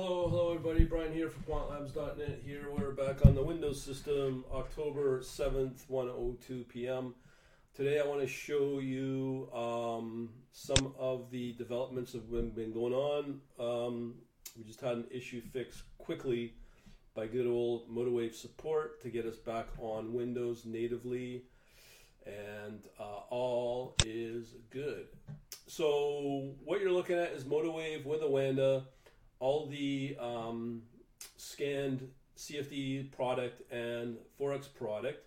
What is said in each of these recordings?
hello, hello, everybody. Brian here from QuantLabs.net. Here we're back on the Windows system, October 7th, 1:02 p.m. Today I want to show you um, some of the developments that have been going on. Um, we just had an issue fixed quickly by good old MotiveWave support to get us back on Windows natively, and uh, all is good. So what you're looking at is MotiveWave with Oanda all the um, scanned CFD product and Forex product.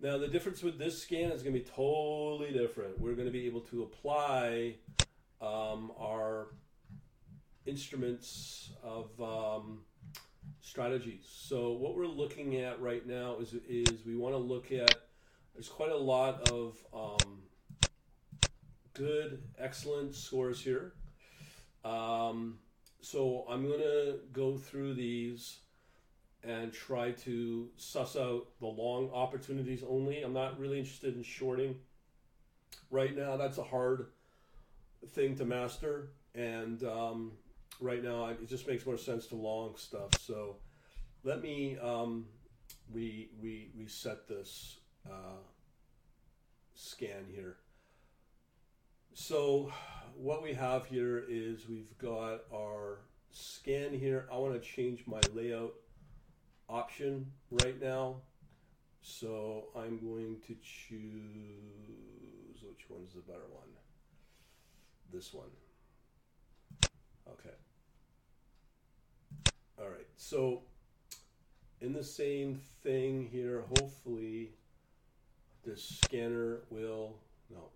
Now, the difference with this scan is going to be totally different. We're going to be able to apply um, our instruments of um, strategies. So, what we're looking at right now is, is we want to look at, there's quite a lot of um, good, excellent scores here. Um, so I'm going to go through these and try to suss out the long opportunities only. I'm not really interested in shorting right now. That's a hard thing to master, and um, right now it just makes more sense to long stuff. So let me um, re, re, reset this uh, scan here. So what we have here is we've got our scan here. I want to change my layout option right now. So I'm going to choose which one's the better one. This one. Okay. All right. So in the same thing here, hopefully this scanner will no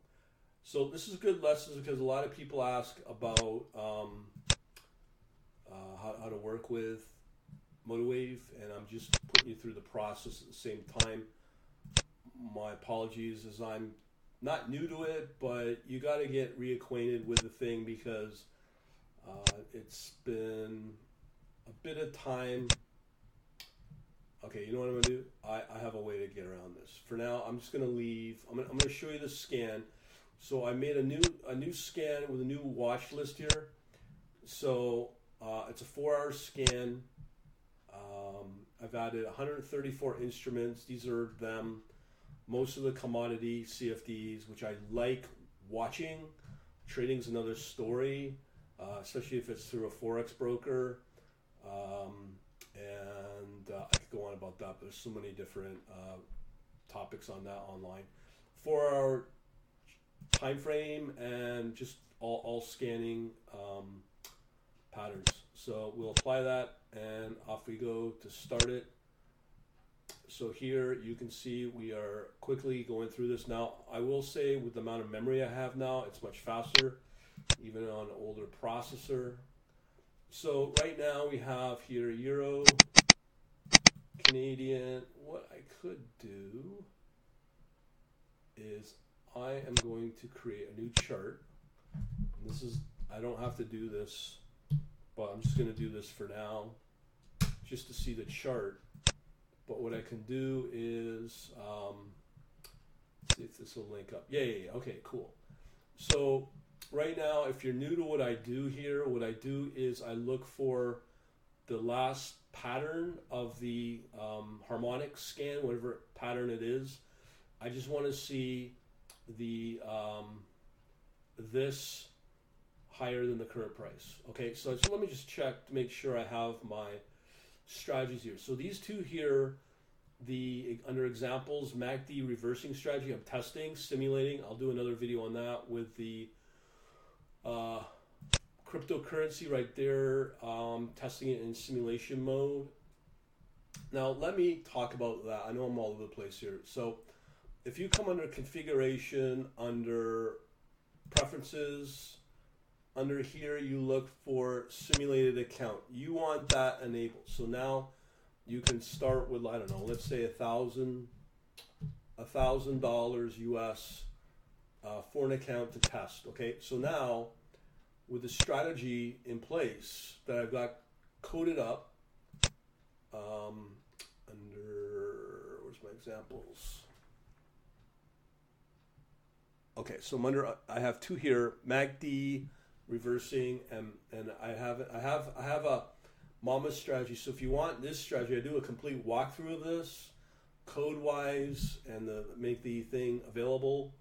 so this is a good lesson because a lot of people ask about um, uh, how, how to work with MotiveWave, and I'm just putting you through the process at the same time. My apologies as I'm not new to it, but you got to get reacquainted with the thing because uh, it's been a bit of time. Okay, you know what I'm to do? I, I have a way to get around this. For now, I'm just to leave. I'm gonna, I'm to show you the scan. So I made a new a new scan with a new watch list here. So uh, it's a four hour scan. Um, I've added 134 instruments. These are them. Most of the commodity CFDs, which I like watching. Trading's another story, uh, especially if it's through a forex broker. Um, and uh, I could go on about that. But there's so many different uh, topics on that online. Four hour time frame and just all, all scanning um, patterns. So we'll apply that and off we go to start it. So here you can see we are quickly going through this. Now I will say with the amount of memory I have now, it's much faster, even on an older processor. So right now we have here Euro, Canadian. What I could do is I am going to create a new chart. This is, I don't have to do this, but I'm just going to do this for now, just to see the chart. But what I can do is, um, see if this will link up. Yeah, okay, cool. So right now, if you're new to what I do here, what I do is I look for the last pattern of the um, harmonic scan, whatever pattern it is. I just want to see the um, this higher than the current price. Okay, so, so let me just check to make sure I have my strategies here. So these two here, the under examples, MACD reversing strategy, I'm testing, simulating. I'll do another video on that with the uh, cryptocurrency right there, um, testing it in simulation mode. Now let me talk about that. I know I'm all over the place here. So if you come under configuration, under preferences, under here you look for simulated account. You want that enabled. So now you can start with I don't know, let's say a thousand, a thousand dollars US uh, for an account to test. Okay, so now with the strategy in place that I've got coded up um, under where's my examples Okay, so I'm under. I have two here: MACD reversing, and and I have I have I have a Mama's strategy. So if you want this strategy, I do a complete walkthrough of this, code wise, and the, make the thing available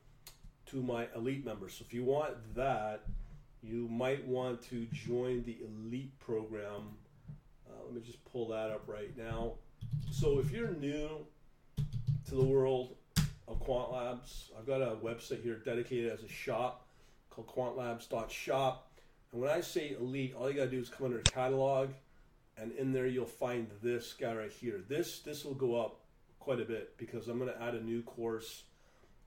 to my elite members. So if you want that, you might want to join the elite program. Uh, let me just pull that up right now. So if you're new to the world of Quant Labs, I've got a website here dedicated as a shop called quantlabs.shop. And when I say elite, all you gotta do is come under catalog, and in there you'll find this guy right here. This this will go up quite a bit because I'm gonna add a new course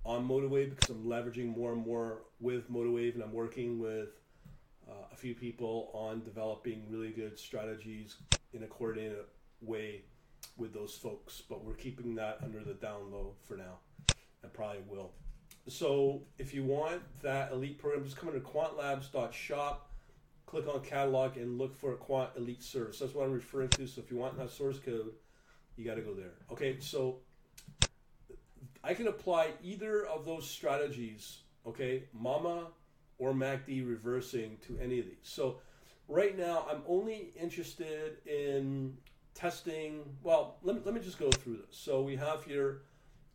on MotiveWave because I'm leveraging more and more with MotiveWave, and I'm working with uh, a few people on developing really good strategies in a coordinated way with those folks. But we're keeping that under the down low for now, and probably will. So if you want that elite program, just come into quantlabs.shop, click on catalog, and look for a Quant Elite Service. That's what I'm referring to. So if you want that source code, you got to go there. Okay, so I can apply either of those strategies, okay, Mama or MACD reversing to any of these. So right now, I'm only interested in testing. Well, let me, let me just go through this. So we have here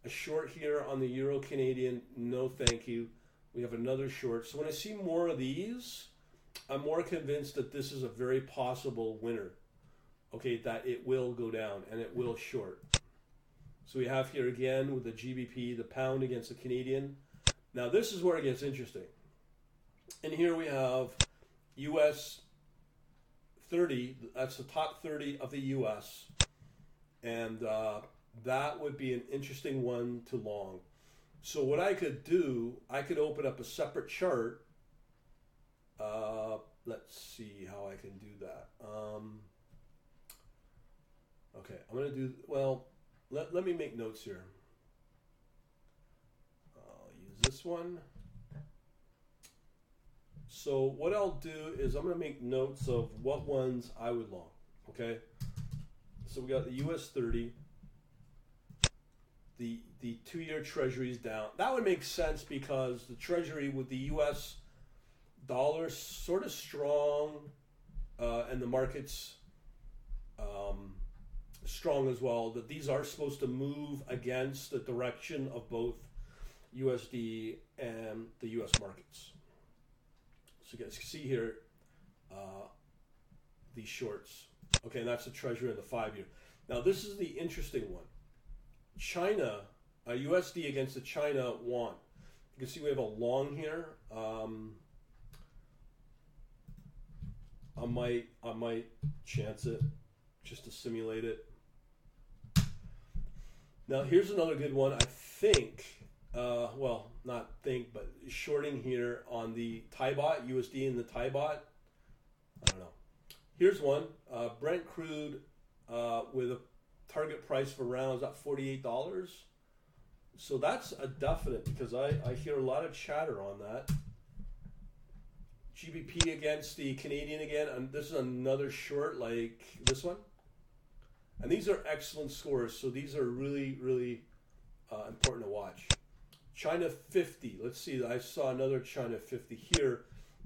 a short here on the Euro Canadian, no thank you. We have another short. So when I see more of these, I'm more convinced that this is a very possible winner. Okay, that it will go down and it will short. So we have here again with the GBP, the pound against the Canadian. Now this is where it gets interesting. And here we have US 30, that's the top 30 of the US. And uh, that would be an interesting one to long. So what I could do, I could open up a separate chart. Uh, let's see how I can do that. Um, okay, I'm gonna do well. Let, let me make notes here. I'll use this one. So what I'll do is I'm gonna make notes of what ones I would long. Okay. So we got the US 30 the the two year treasury is down. That would make sense because the treasury with the U.S. dollar sort of strong, uh, and the markets um, strong as well. That these are supposed to move against the direction of both USD and the U.S. markets. So you guys can see here uh, these shorts. Okay, and that's the treasury and the five year. Now this is the interesting one. China, uh, USD against the China won. You can see we have a long here. Um, I might I might chance it just to simulate it. Now here's another good one. I think, uh, well, not think, but shorting here on the Thai baht, USD and the Thai baht. I don't know. Here's one. Uh, Brent crude uh, with a target price for round is at $48. So that's a definite because I, I hear a lot of chatter on that. GBP against the Canadian again, and this is another short like this one. And these are excellent scores, so these are really, really uh, important to watch. China 50, let's see, I saw another China 50 here.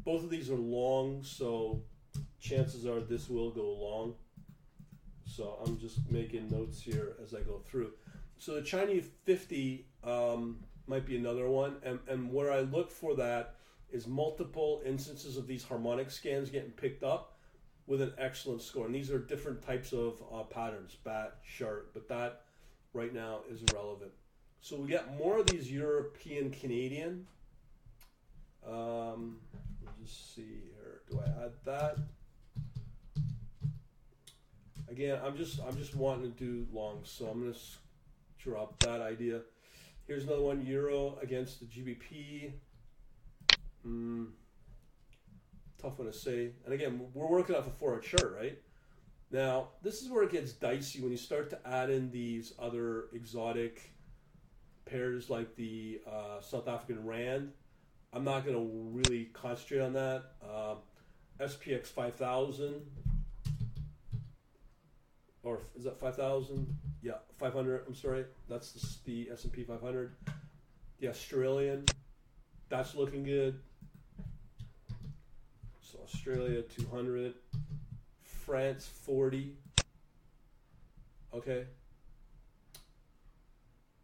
Both of these are long, so chances are this will go long. So I'm just making notes here as I go through. So the Chinese 50 um, might be another one, and, and where I look for that is multiple instances of these harmonic scans getting picked up with an excellent score. And these are different types of uh, patterns, bat, sharp, but that right now is irrelevant. So we get more of these European Canadian. Um, let's just see here. Do I add that? Again, I'm just I'm just wanting to do long, so I'm gonna drop that idea. Here's another one: Euro against the GBP. Mm, tough one to say. And again, we're working off a four-hour chart, right? Now, this is where it gets dicey when you start to add in these other exotic pairs like the uh, South African Rand. I'm not going to really concentrate on that. Uh, SPX 5000 or is that five thousand? Yeah, five hundred. I'm sorry, that's the, the S and P 500. The Australian, that's looking good. So Australia 200, France 40. Okay.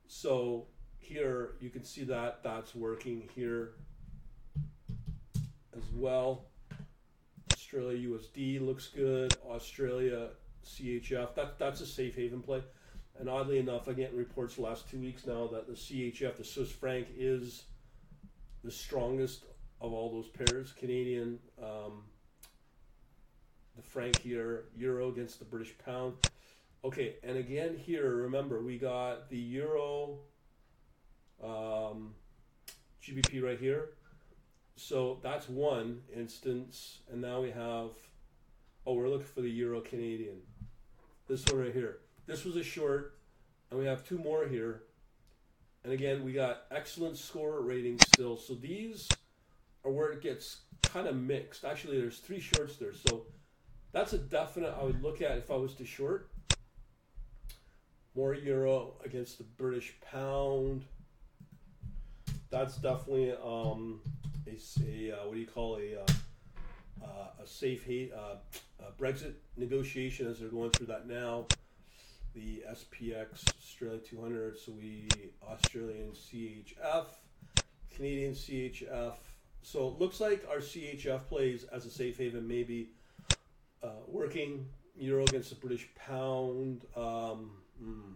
So here you can see that that's working here as well. Australia USD looks good. Australia CHF that that's a safe haven play. And oddly enough, I get reports the last two weeks now that the CHF, the Swiss franc, is the strongest of all those pairs. Canadian, um, the franc here, euro against the British pound. Okay, and again here, remember we got the euro um, GBP right here. So that's one instance, and now we have. Oh, we're looking for the euro Canadian. This one right here. This was a short, and we have two more here. And again, we got excellent score rating still. So these are where it gets kind of mixed. Actually, there's three shorts there. So that's a definite I would look at if I was to short. More euro against the British pound. That's definitely um, a, a uh, what do you call a uh, uh, a safe hate, uh, Brexit negotiation as they're going through that now. The SPX Australia 200, so we Australian CHF, Canadian CHF. So it looks like our CHF plays as a safe haven, maybe uh, working euro against the British pound. Um, mm.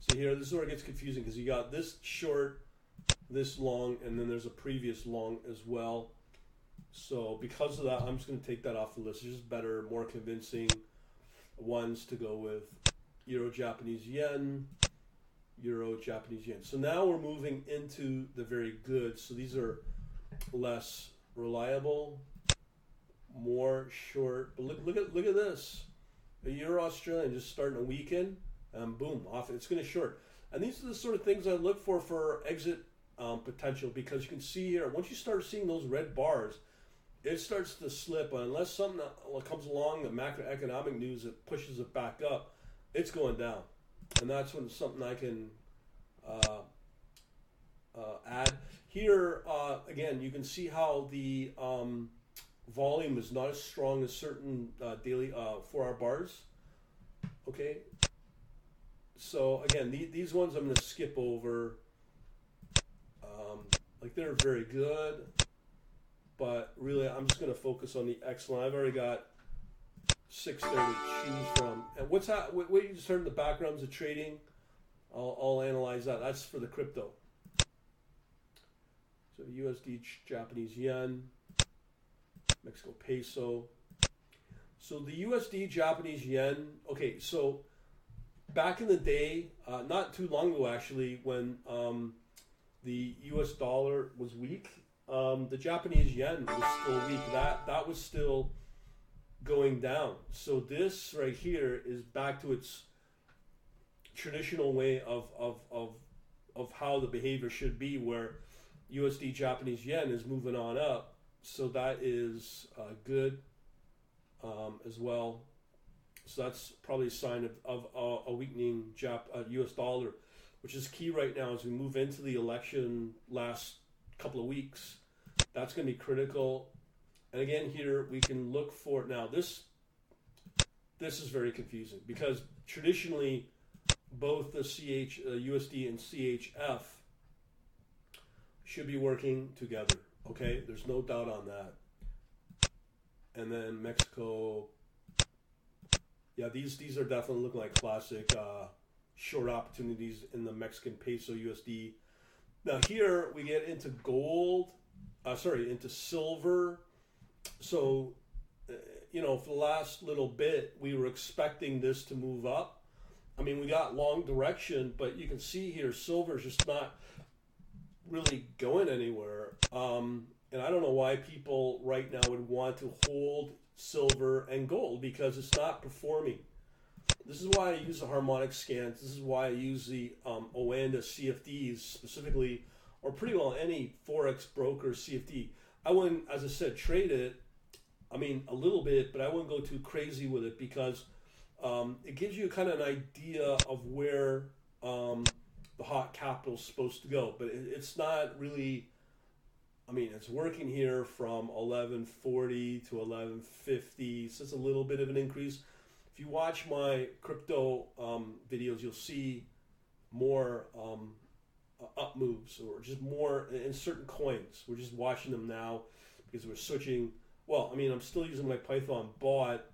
So here, this is where it gets confusing because you got this short, this long, and then there's a previous long as well. So because of that, I'm just going to take that off the list. It's just better, more convincing ones to go with. Euro Japanese yen, Euro Japanese yen. So now we're moving into the very good. So these are less reliable more short. But look, look at look at this. A Euro Australian just starting to weaken, and boom, off it's going to short. And these are the sort of things I look for for exit um, potential because you can see here once you start seeing those red bars, it starts to slip. Unless something comes along, the macroeconomic news that pushes it back up, it's going down, and that's when something I can uh, uh, add here. Uh, again, you can see how the um, volume is not as strong as certain uh, daily uh, four hour bars. Okay. So again, the, these ones I'm going to skip over. Um, like they're very good, but really I'm just going to focus on the excellent. I've already got six there to choose from. And what's that? What, what you just heard in the backgrounds of trading? I'll, I'll analyze that. That's for the crypto. So USD, Japanese yen. Mexico peso. So the USD Japanese yen. Okay, so back in the day, uh, not too long ago actually, when um, the US dollar was weak, um, the Japanese yen was still weak. That that was still going down. So this right here is back to its traditional way of of of of how the behavior should be, where USD Japanese yen is moving on up so that is uh, good um, as well. So that's probably a sign of, of uh, a weakening Jap, uh, U.S. dollar, which is key right now as we move into the election last couple of weeks. That's going to be critical. And again, here we can look for now. This this is very confusing because traditionally, both the CH uh, USD and CHF should be working together. Okay, there's no doubt on that. And then Mexico, yeah, these these are definitely looking like classic uh, short opportunities in the Mexican peso USD. Now here we get into gold, uh, sorry, into silver. So, uh, you know, for the last little bit, we were expecting this to move up. I mean, we got long direction, but you can see here, silver's just not really going anywhere. Um, and I don't know why people right now would want to hold silver and gold because it's not performing. This is why I use the harmonic scans. This is why I use the um, Oanda CFDs specifically, or pretty well any forex broker CFD. I wouldn't, as I said, trade it. I mean, a little bit, but I wouldn't go too crazy with it because um, it gives you kind of an idea of where um, the hot capital is supposed to go, but it, it's not really I mean, it's working here from 1140 to 1150, so it's a little bit of an increase. If you watch my crypto um, videos, you'll see more um, uh, up moves or just more in certain coins. We're just watching them now because we're switching. Well, I mean, I'm still using my Python bot,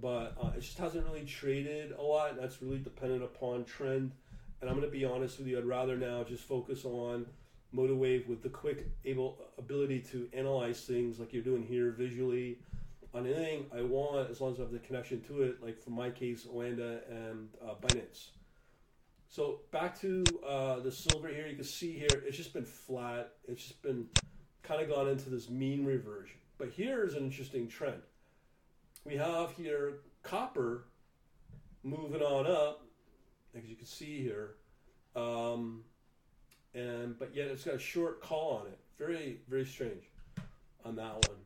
but uh, it just hasn't really traded a lot. And that's really dependent upon trend. And I'm going to be honest with you, I'd rather now just focus on MotiveWave with the quick able ability to analyze things like you're doing here visually on anything I want as long as I have the connection to it. Like for my case, Oanda and uh, Binance. So back to uh, the silver here, you can see here it's just been flat. It's just been kind of gone into this mean reversion. But here's an interesting trend. We have here copper moving on up, as you can see here, um, and but yet it's got a short call on it. Very very strange on that one.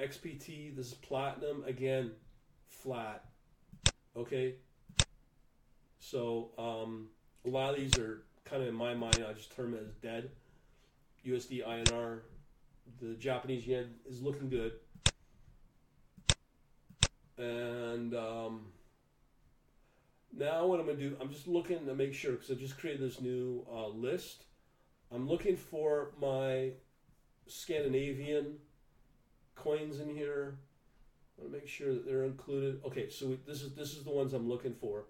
XPT, this is platinum again, flat. Okay, so um, a lot of these are kind of in my mind, I just term it as dead. USD INR, the Japanese yen is looking good, and um, now what I'm gonna do, I'm just looking to make sure because I just created this new uh, list. I'm looking for my Scandinavian coins in here. I want to make sure that they're included. Okay, so we, this is this is the ones I'm looking for.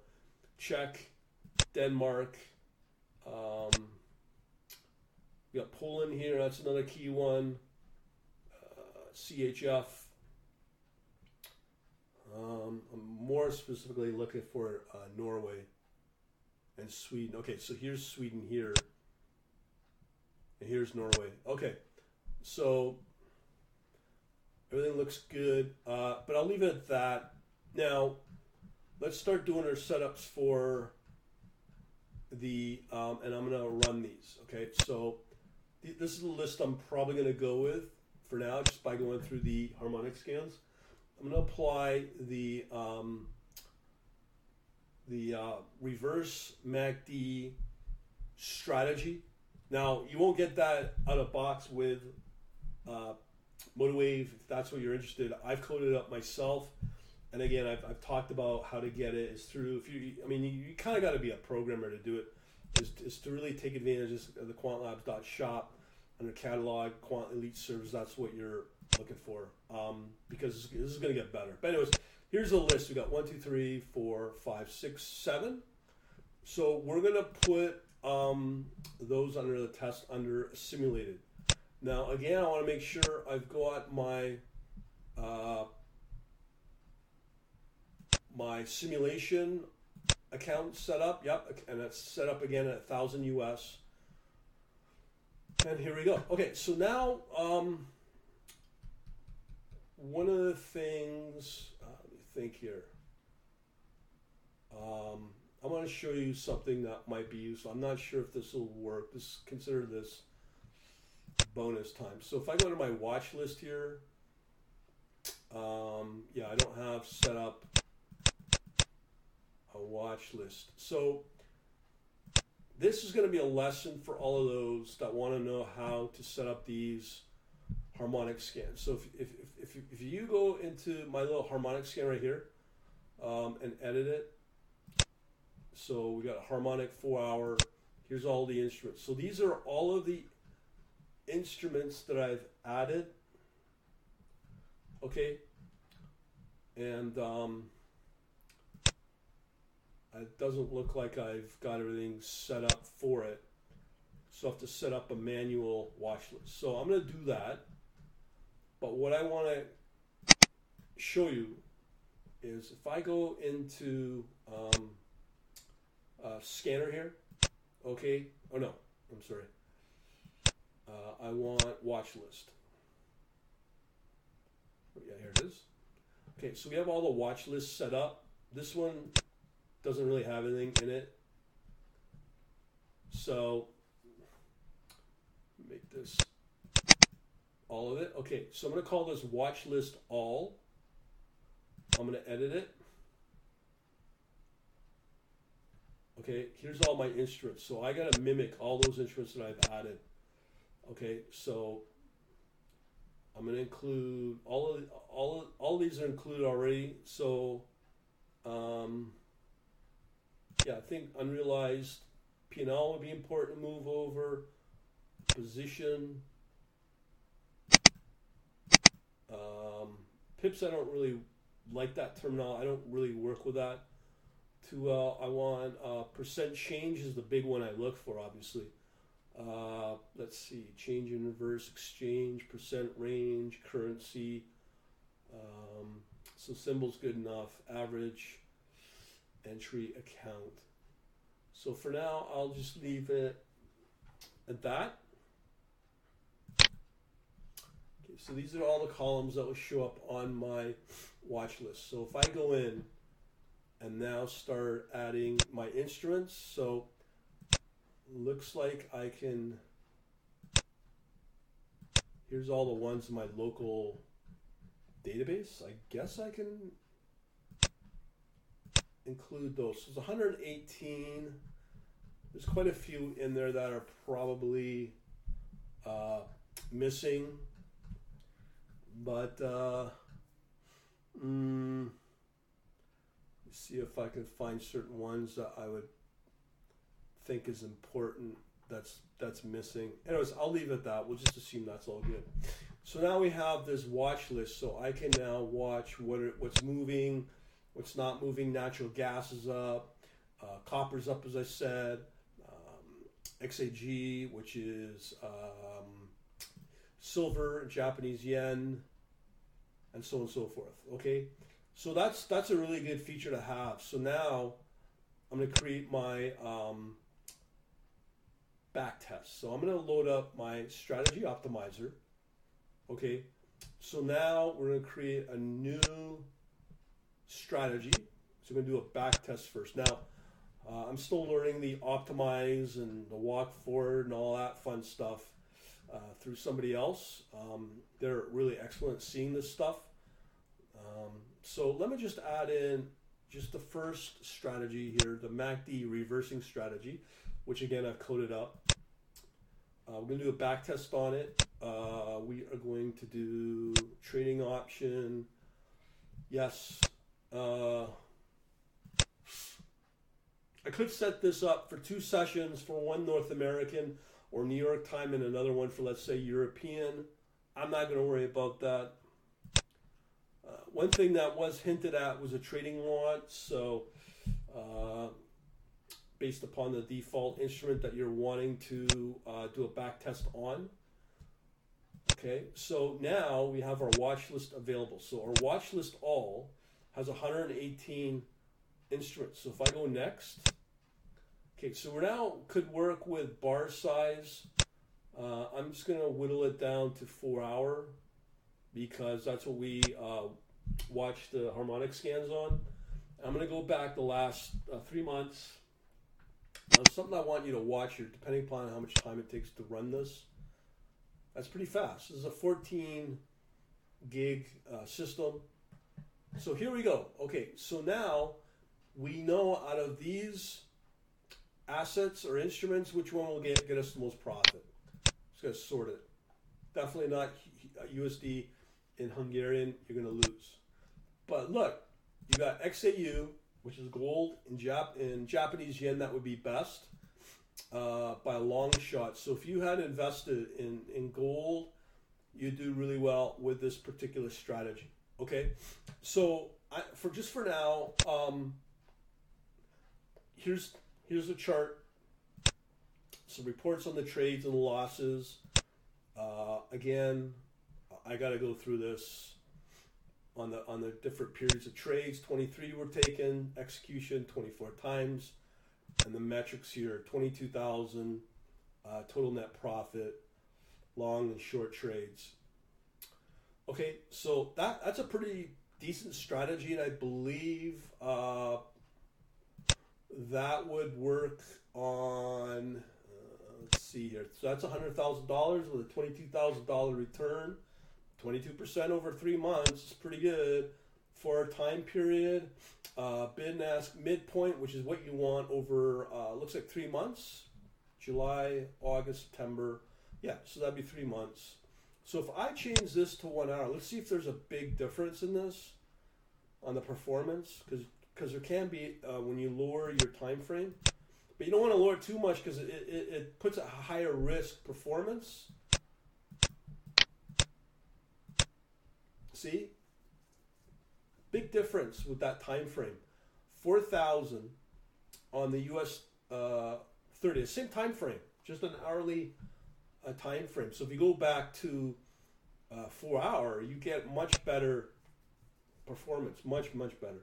Czech, Denmark. Um, we got Poland here. That's another key one. Uh, CHF. Um, I'm more specifically looking for uh, Norway and Sweden. Okay, so here's Sweden here, and here's Norway. Okay, so everything looks good, uh, but I'll leave it at that. Now, let's start doing our setups for the, um, and I'm going to run these. Okay, so th- this is the list I'm probably going to go with for now, just by going through the harmonic scans. I'm going to apply the um, the uh, reverse MACD strategy. Now, you won't get that out of box with uh, MotiveWave if that's what you're interested. I've coded it up myself and again, I've, I've talked about how to get it is through. If you, I mean, you, you kind of got to be a programmer to do it. Is, is to really take advantage of the quantlabs.shop under catalog, Quant Elite Service. That's what you're looking for um, because this is going to get better. But anyways, here's a list. We got one, two, three, four, five, six, seven. So we're going to put um, those under the test under simulated. Now, again, I want to make sure I've got my uh, my simulation account set up. Yep, and it's set up again at thousand US. And here we go. Okay, so now um, one of the things. Uh, let me think here. Um, I'm going to show you something that might be useful. I'm not sure if this will work. This consider this bonus time. So if I go to my watch list here, um, yeah, I don't have set up a watch list. So this is going to be a lesson for all of those that want to know how to set up these harmonic scans. So if, if, if, if you go into my little harmonic scan right here um, and edit it, so we got a harmonic four hour, here's all the instruments. So these are all of the instruments that I've added. Okay. And um, it doesn't look like I've got everything set up for it. So I have to set up a manual watch list. So I'm going to do that. But what I want to show you is if I go into um, scanner here, okay, oh no, I'm sorry. Uh, I want watch list. Yeah, here it is. Okay, so we have all the watch lists set up. This one doesn't really have anything in it. So make this all of it. Okay, so I'm going to call this watch list all. I'm going to edit it. Okay, here's all my instruments. So I got to mimic all those instruments that I've added. Okay, so I'm going to include all of all of, all of these are included already. So, um, yeah, I think unrealized P&L would be important to move over. Position. Um, pips, I don't really like that terminal. I don't really work with that too well. I want uh, percent change is the big one I look for, obviously. Uh, let's see, change in reverse exchange, percent range, currency. Um, so symbol's good enough. Average entry account. So for now, I'll just leave it at that. Okay, so these are all the columns that will show up on my watch list. So if I go in and now start adding my instruments, so looks like I can, here's all the ones in my local database. I guess I can include those. So it's 118. There's quite a few in there that are probably uh, missing, but uh, mm, see if I can find certain ones that I would think is important that's that's missing. Anyways, I'll leave it at that. We'll just assume that's all good. So now we have this watch list. So I can now watch what are, what's moving, what's not moving. Natural gas is up, uh, copper's up, as I said. Um, XAG, which is um, silver, Japanese yen, and so on and so forth. Okay, so that's that's a really good feature to have. So now I'm going to create my um, back test. So I'm going to load up my strategy optimizer. Okay, so now we're going to create a new strategy. So we're going to do a back test first. Now, uh, I'm still learning the optimize and the walk forward and all that fun stuff uh, through somebody else. Um, they're really excellent seeing this stuff. Um, so let me just add in just the first strategy here, the MACD reversing strategy, which again I've coded up. Uh, we're going to do a back test on it. Uh, we are going to do trading option. Yes. Uh, I could set this up for two sessions for one North American or New York time and another one for, let's say, European. I'm not going to worry about that. Uh, one thing that was hinted at was a trading launch. So, uh, based upon the default instrument that you're wanting to uh, do a back test on. Okay, so now we have our watch list available. So our watch list all has 118 instruments. So if I go next, okay, so we now could work with bar size. Uh, I'm just to whittle it down to four hour because that's what we uh, watch the harmonic scans on. I'm to go back the last uh, three months something I want you to watch here, depending upon how much time it takes to run this, that's pretty fast. This is a 14 gig uh, system. So here we go. Okay, so now we know out of these assets or instruments, which one will get, get us the most profit. Just to sort it. Definitely not USD in Hungarian, you're to lose. But look, you got XAU, which is gold. In, Jap- in Japanese yen, that would be best uh, by a long shot. So if you had invested in, in gold, you do really well with this particular strategy. Okay, so I, for just for now, um, here's here's a chart. Some reports on the trades and losses. Uh, again, I got to go through this on the on the different periods of trades. 23 were taken, execution 24 times, and the metrics here 22,000 uh, total net profit, long and short trades. Okay, so that that's a pretty decent strategy, and I believe uh, that would work on. Uh, let's see here. So that's hundred thousand dollars with a twenty-two thousand dollar return. 22% over three months is pretty good for a time period. Uh, bid and ask midpoint, which is what you want over, uh, looks like three months July, August, September. Yeah, so that'd be three months. So if I change this to one hour, let's see if there's a big difference in this on the performance, because because there can be uh, when you lower your time frame, but you don't want to lower it too much because it, it, it puts a higher risk performance. See, big difference with that time frame, four thousand on the U.S. Uh, thirty, same time frame, just an hourly uh, time frame. So if you go back to uh, four hour, you get much better performance, much much better.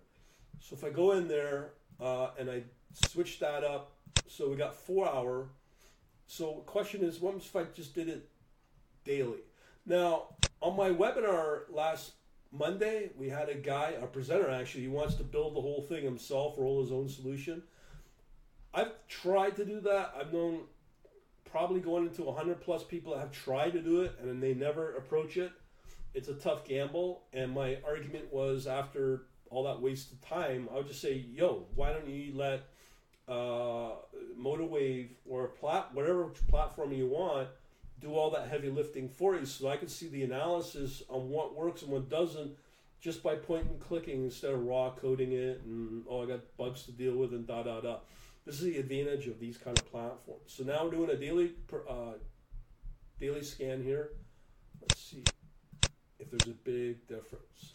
So if I go in there uh, and I switch that up, so we got four hour. So question is, what if I just did it daily? Now on my webinar last Monday, we had a guy, a presenter actually, he wants to build the whole thing himself, roll his own solution. I've tried to do that. I've known probably going into 100 plus people that have tried to do it and they never approach it. It's a tough gamble. And my argument was after all that wasted time, I would just say, yo, why don't you let uh, MotiveWave or plat- whatever platform you want do all that heavy lifting for you so I can see the analysis on what works and what doesn't just by point and clicking instead of raw coding it and oh I got bugs to deal with and da da da. This is the advantage of these kind of platforms. So now we're doing a daily uh, daily scan here. Let's see if there's a big difference.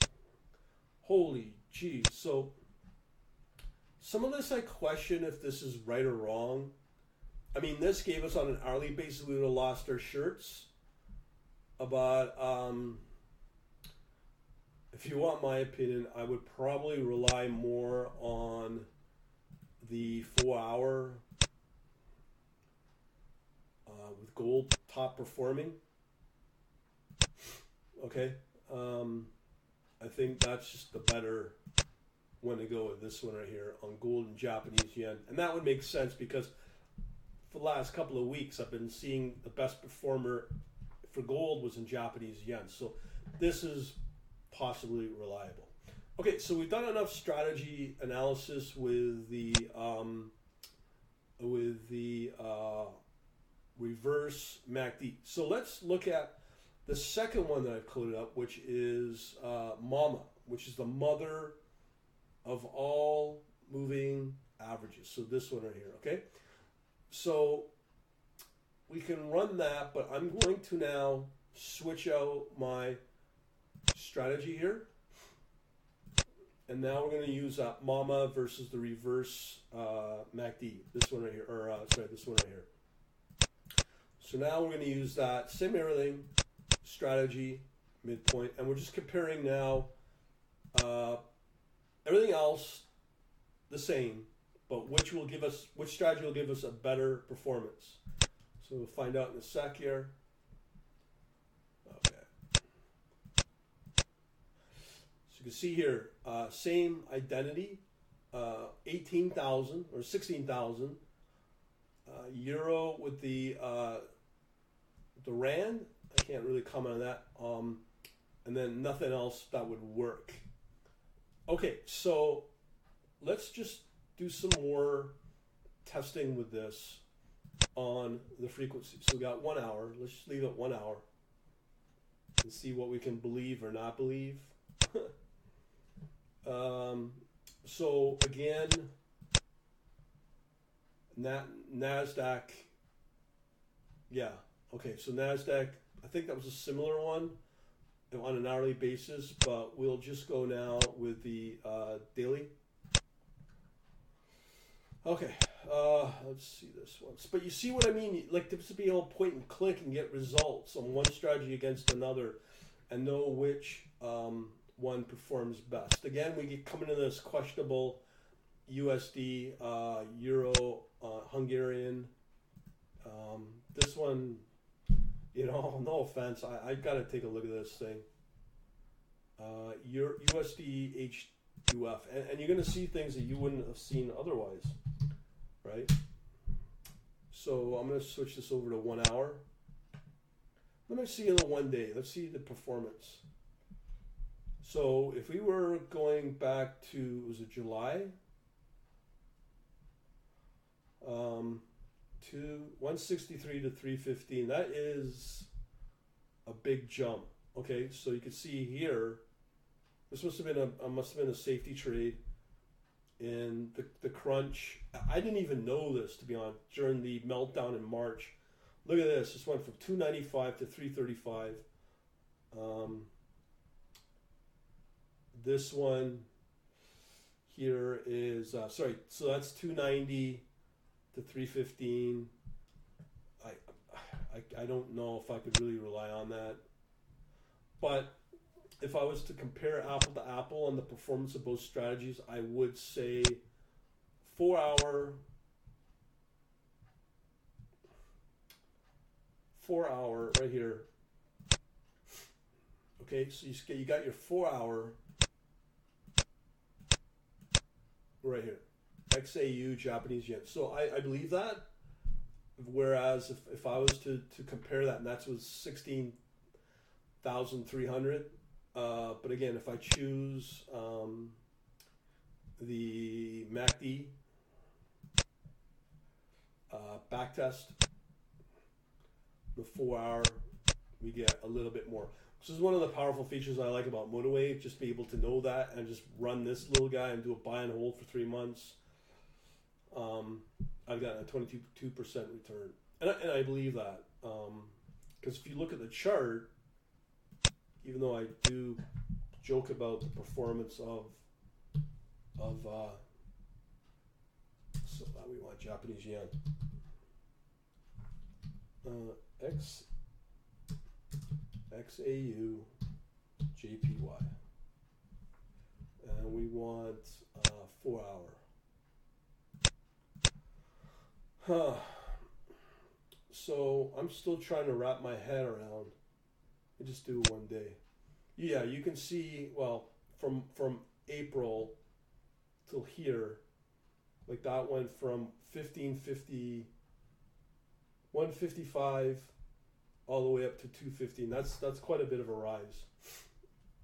Holy geez! So some of this I question if this is right or wrong. I mean, this gave us on an hourly basis we would have lost our shirts. But um, if you want my opinion, I would probably rely more on the four hour uh, with gold top performing. Okay, um, I think that's just the better one to go with this one right here on gold and Japanese yen, and that would make sense because for the last couple of weeks I've been seeing the best performer for gold was in Japanese yen, so this is possibly reliable. Okay, so we've done enough strategy analysis with the um, with the uh, reverse MACD. So let's look at the second one that I've coded up, which is uh, MAMA, which is the mother of all moving averages. So this one right here, okay? So we can run that, but I'm going to now switch out my strategy here. And now we're going to use uh, Mama versus the reverse uh, MACD. This one right here, or uh, sorry, this one right here. So now we're going to use that same everything strategy midpoint, and we're just comparing now uh, everything else the same, but which will give us which strategy will give us a better performance. So we'll find out in a sec here. Okay. So you can see here, uh, same identity, uh, 18,000 or 16,000 uh, euro with the uh, the rand. I can't really comment on that. Um, and then nothing else that would work. Okay, so let's just do some more testing with this on the frequency. So we got one hour. Let's just leave it one hour and see what we can believe or not believe. Um, so again, Na- Nasdaq. Yeah. Okay. So Nasdaq. I think that was a similar one on an hourly basis, but we'll just go now with the uh, daily. Okay, uh, let's see this one. But you see what I mean? Like to be able to point and click and get results on one strategy against another, and know which um, one performs best. Again, we get coming into this questionable USD, uh, Euro, uh, Hungarian. Um, this one, you know, no offense, I, I got to take a look at this thing. Uh, USD HUF, and, and you're going to see things that you wouldn't have seen otherwise, right? So I'm going to switch this over to one hour. Let me see in the one day. Let's see the performance. So if we were going back to was it July? Um, to 163 to 315. That is a big jump. Okay, so you can see here, this must have been a, a must have been a safety trade, and the the crunch. I didn't even know this to be honest during the meltdown in March. Look at this. This went from two ninety five to three thirty five. Um, this one here is uh, sorry. So that's two ninety to three fifteen. I, I I don't know if I could really rely on that. But if I was to compare apple to apple on the performance of both strategies, I would say four hour four hour right here. Okay, so you you got your four hour right here. XAU Japanese yen. So I, I believe that. Whereas if, if I was to, to compare that, and that's with 16,300. Uh, but again, if I choose um, the MACD uh, back test, the four hour, we get a little bit more. This is one of the powerful features I like about MotiveWave, just be able to know that and just run this little guy and do a buy and hold for three months. Um, I've gotten a 22% return. And I, and I believe that. Because um, if you look at the chart, even though I do joke about the performance of of uh, so uh, we want Japanese yen. Uh, X. And we want uh, four hour. Huh. So I'm still trying to wrap my head around. I just do one day. Yeah, you can see well from from April till here, like that went from 1550 155 all the way up to 215. That's that's quite a bit of a rise.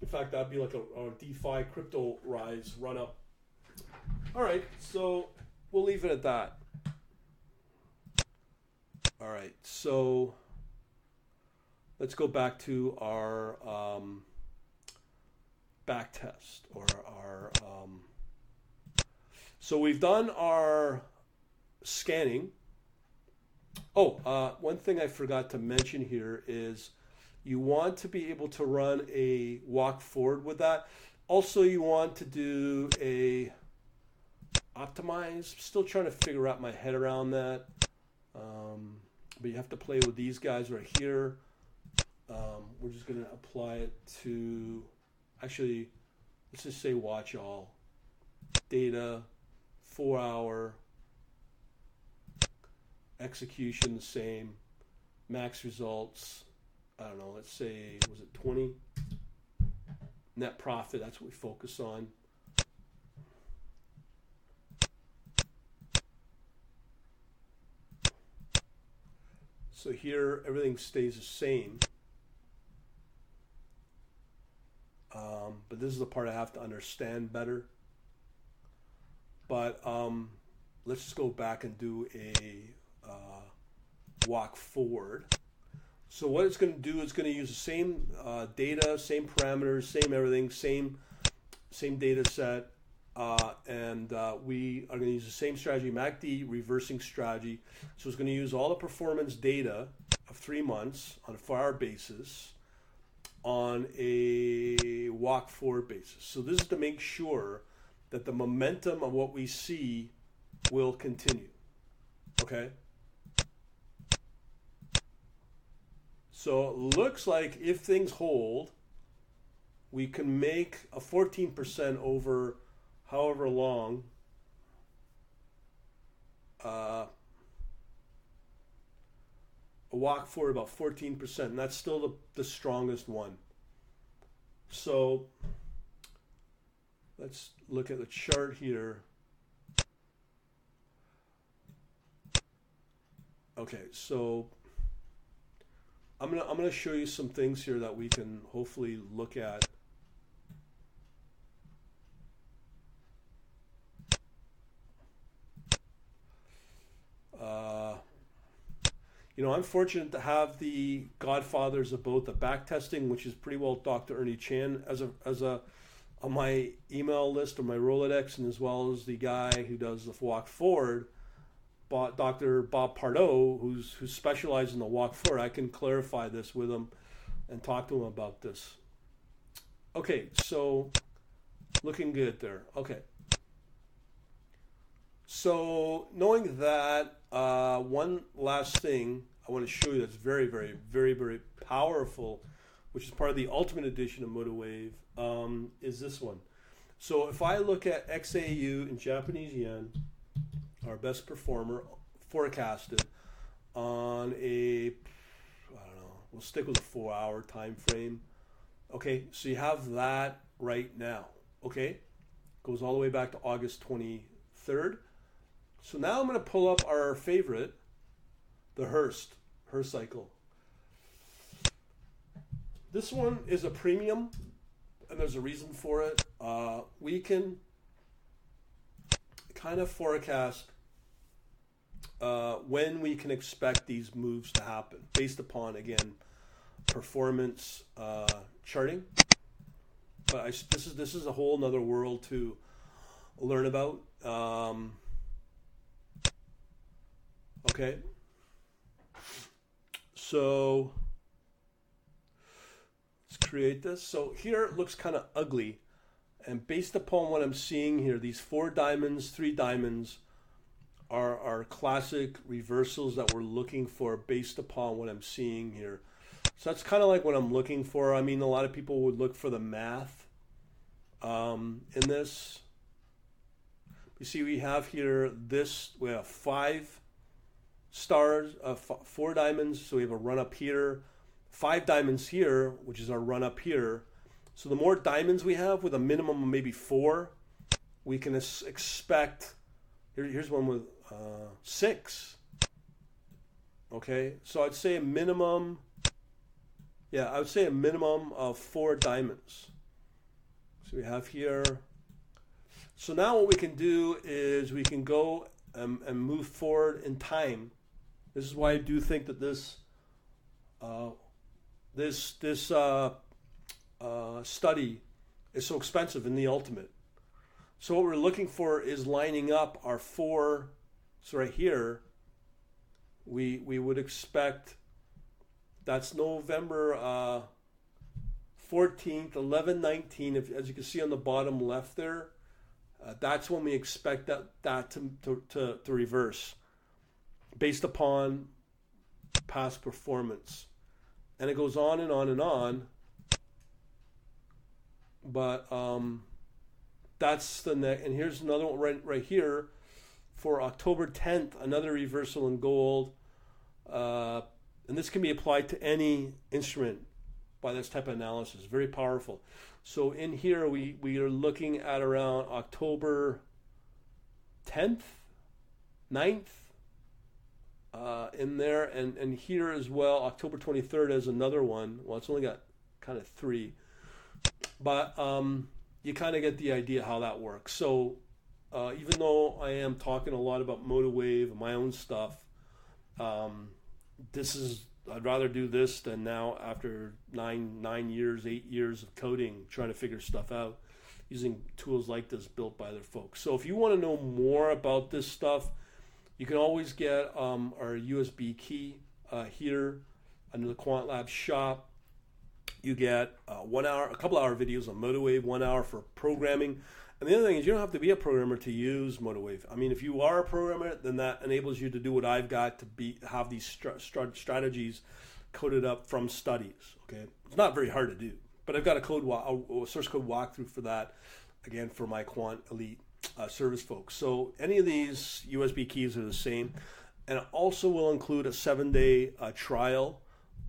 In fact, that'd be like a, a DeFi crypto rise run up. All right, so we'll leave it at that. All right, so let's go back to our um, back test or our. Um, so we've done our scanning Oh, uh, one thing I forgot to mention here is you want to be able to run a walk forward with that. Also, you want to do a optimize. Still trying to figure out my head around that. Um, but you have to play with these guys right here. Um, we're just going to apply it to actually, let's just say watch all data, four hour, execution the same, max results, I don't know, let's say, was it 20? Net profit, that's what we focus on. So here, everything stays the same. Um, but this is the part I have to understand better. But um, let's just go back and do a uh, walk forward. So what it's going to do is going to use the same uh, data, same parameters, same everything, same same data set, uh, and uh, we are going to use the same strategy, MACD reversing strategy. So it's going to use all the performance data of three months on a four-hour basis on a walk forward basis. So this is to make sure that the momentum of what we see will continue. Okay. So it looks like if things hold, we can make a 14% over however long. Uh, walk for about 14%, and that's still the, the strongest one. So let's look at the chart here. Okay, so I'm gonna I'm gonna show you some things here that we can hopefully look at. Uh, you know, I'm fortunate to have the godfathers of both the back testing, which is pretty well Dr. Ernie Chan as a as a on my email list or my Rolodex, and as well as the guy who does the walk forward, Dr. Bob Pardo, who's who's specialized in the walk forward. I can clarify this with him and talk to him about this. Okay, so looking good there. Okay. So knowing that, uh, one last thing I want to show you that's very, very, very, very powerful, which is part of the ultimate edition of MotiveWave, um, is this one. So if I look at XAU in Japanese yen, our best performer forecasted on a, I don't know, we'll stick with a four-hour time frame. Okay, so you have that right now. Okay, goes all the way back to August 23rd. So now I'm going to pull up our favorite, the Hurst, Hurst cycle. This one is a premium, and there's a reason for it. Uh, we can kind of forecast uh, when we can expect these moves to happen based upon, again, performance uh, charting. But I, this is this is a whole another world to learn about. Um, Okay. So let's create this. So here it looks kind of ugly. And based upon what I'm seeing here, these four diamonds, three diamonds are, our classic reversals that we're looking for based upon what I'm seeing here. So that's kind of like what I'm looking for. I mean, a lot of people would look for the math um, in this. You see, we have here this, we have five stars, uh, f- four diamonds. So we have a run up here, five diamonds here, which is our run up here. So the more diamonds we have, with a minimum of maybe four, we can expect. Here, here's one with uh, six. Okay, so I'd say a minimum. Yeah, I would say a minimum of four diamonds. So we have here. So now what we can do is we can go and, and move forward in time this is why I do think that this uh, this this uh, uh, study is so expensive in the ultimate. So what we're looking for is lining up our four. So right here, we we would expect that's November uh, 14th, 11, 19. If, as you can see on the bottom left there, uh, that's when we expect that that to, to, to, to reverse based upon past performance. And it goes on and on and on. But um, that's the next. And here's another one right, right here for October 10th, another reversal in gold. Uh, and this can be applied to any instrument by this type of analysis. Very powerful. So in here, we, we are looking at around October 10th, 9th, uh, in there, and and here as well. October 23rd is another one. Well, it's only got kind of three, but um, you kind of get the idea how that works. So uh, even though I am talking a lot about MotiveWave and my own stuff, um, this is I'd rather do this than now after nine nine years, eight years of coding, trying to figure stuff out using tools like this built by other folks. So if you want to know more about this stuff you can always get um, our USB key uh, here under the Quant Lab shop. You get uh, one hour, a couple hour videos on MotiveWave, one hour for programming. And the other thing is, you don't have to be a programmer to use MotiveWave. I mean, if you are a programmer, then that enables you to do what I've got to be have these strategies coded up from studies. Okay, it's not very hard to do, but I've got a code a source code walkthrough for that. Again, for my Quant Elite uh, service folks. So any of these USB keys are the same, and also will include a seven-day uh, trial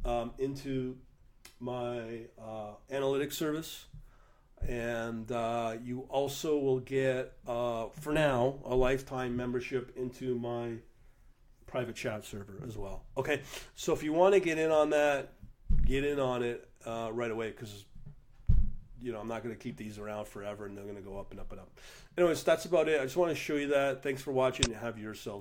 um, into my uh, analytics service, and uh, you also will get, uh, for now, a lifetime membership into my private chat server as well. Okay, so if you want to get in on that, get in on it uh, right away because you know, I'm not going to keep these around forever and they're going to go up and up and up. Anyways, that's about it. I just want to show you that. Thanks for watching. Have yourselves.